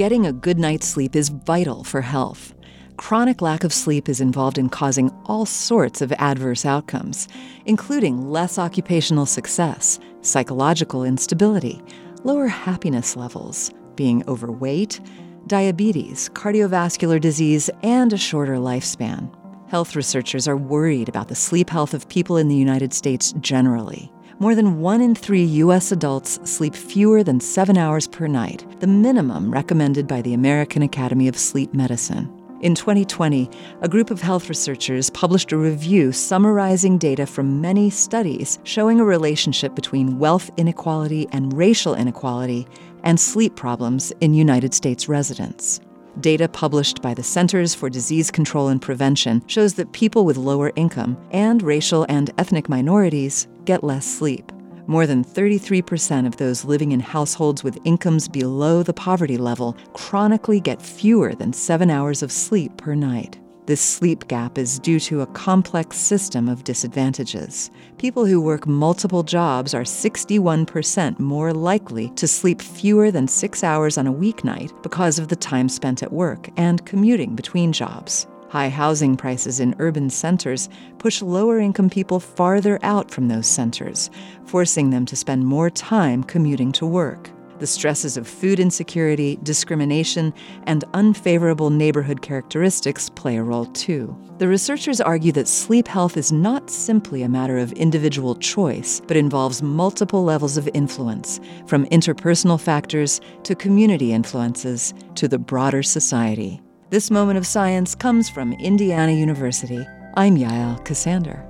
Getting a good night's sleep is vital for health. Chronic lack of sleep is involved in causing all sorts of adverse outcomes, including less occupational success, psychological instability, lower happiness levels, being overweight, diabetes, cardiovascular disease, and a shorter lifespan. Health researchers are worried about the sleep health of people in the United States generally. More than one in three U.S. adults sleep fewer than seven hours per night, the minimum recommended by the American Academy of Sleep Medicine. In 2020, a group of health researchers published a review summarizing data from many studies showing a relationship between wealth inequality and racial inequality and sleep problems in United States residents. Data published by the Centers for Disease Control and Prevention shows that people with lower income and racial and ethnic minorities get less sleep. More than 33% of those living in households with incomes below the poverty level chronically get fewer than seven hours of sleep per night. This sleep gap is due to a complex system of disadvantages. People who work multiple jobs are 61% more likely to sleep fewer than six hours on a weeknight because of the time spent at work and commuting between jobs. High housing prices in urban centers push lower income people farther out from those centers, forcing them to spend more time commuting to work. The stresses of food insecurity, discrimination, and unfavorable neighborhood characteristics play a role too. The researchers argue that sleep health is not simply a matter of individual choice, but involves multiple levels of influence, from interpersonal factors to community influences to the broader society. This moment of science comes from Indiana University. I'm Yael Ksander.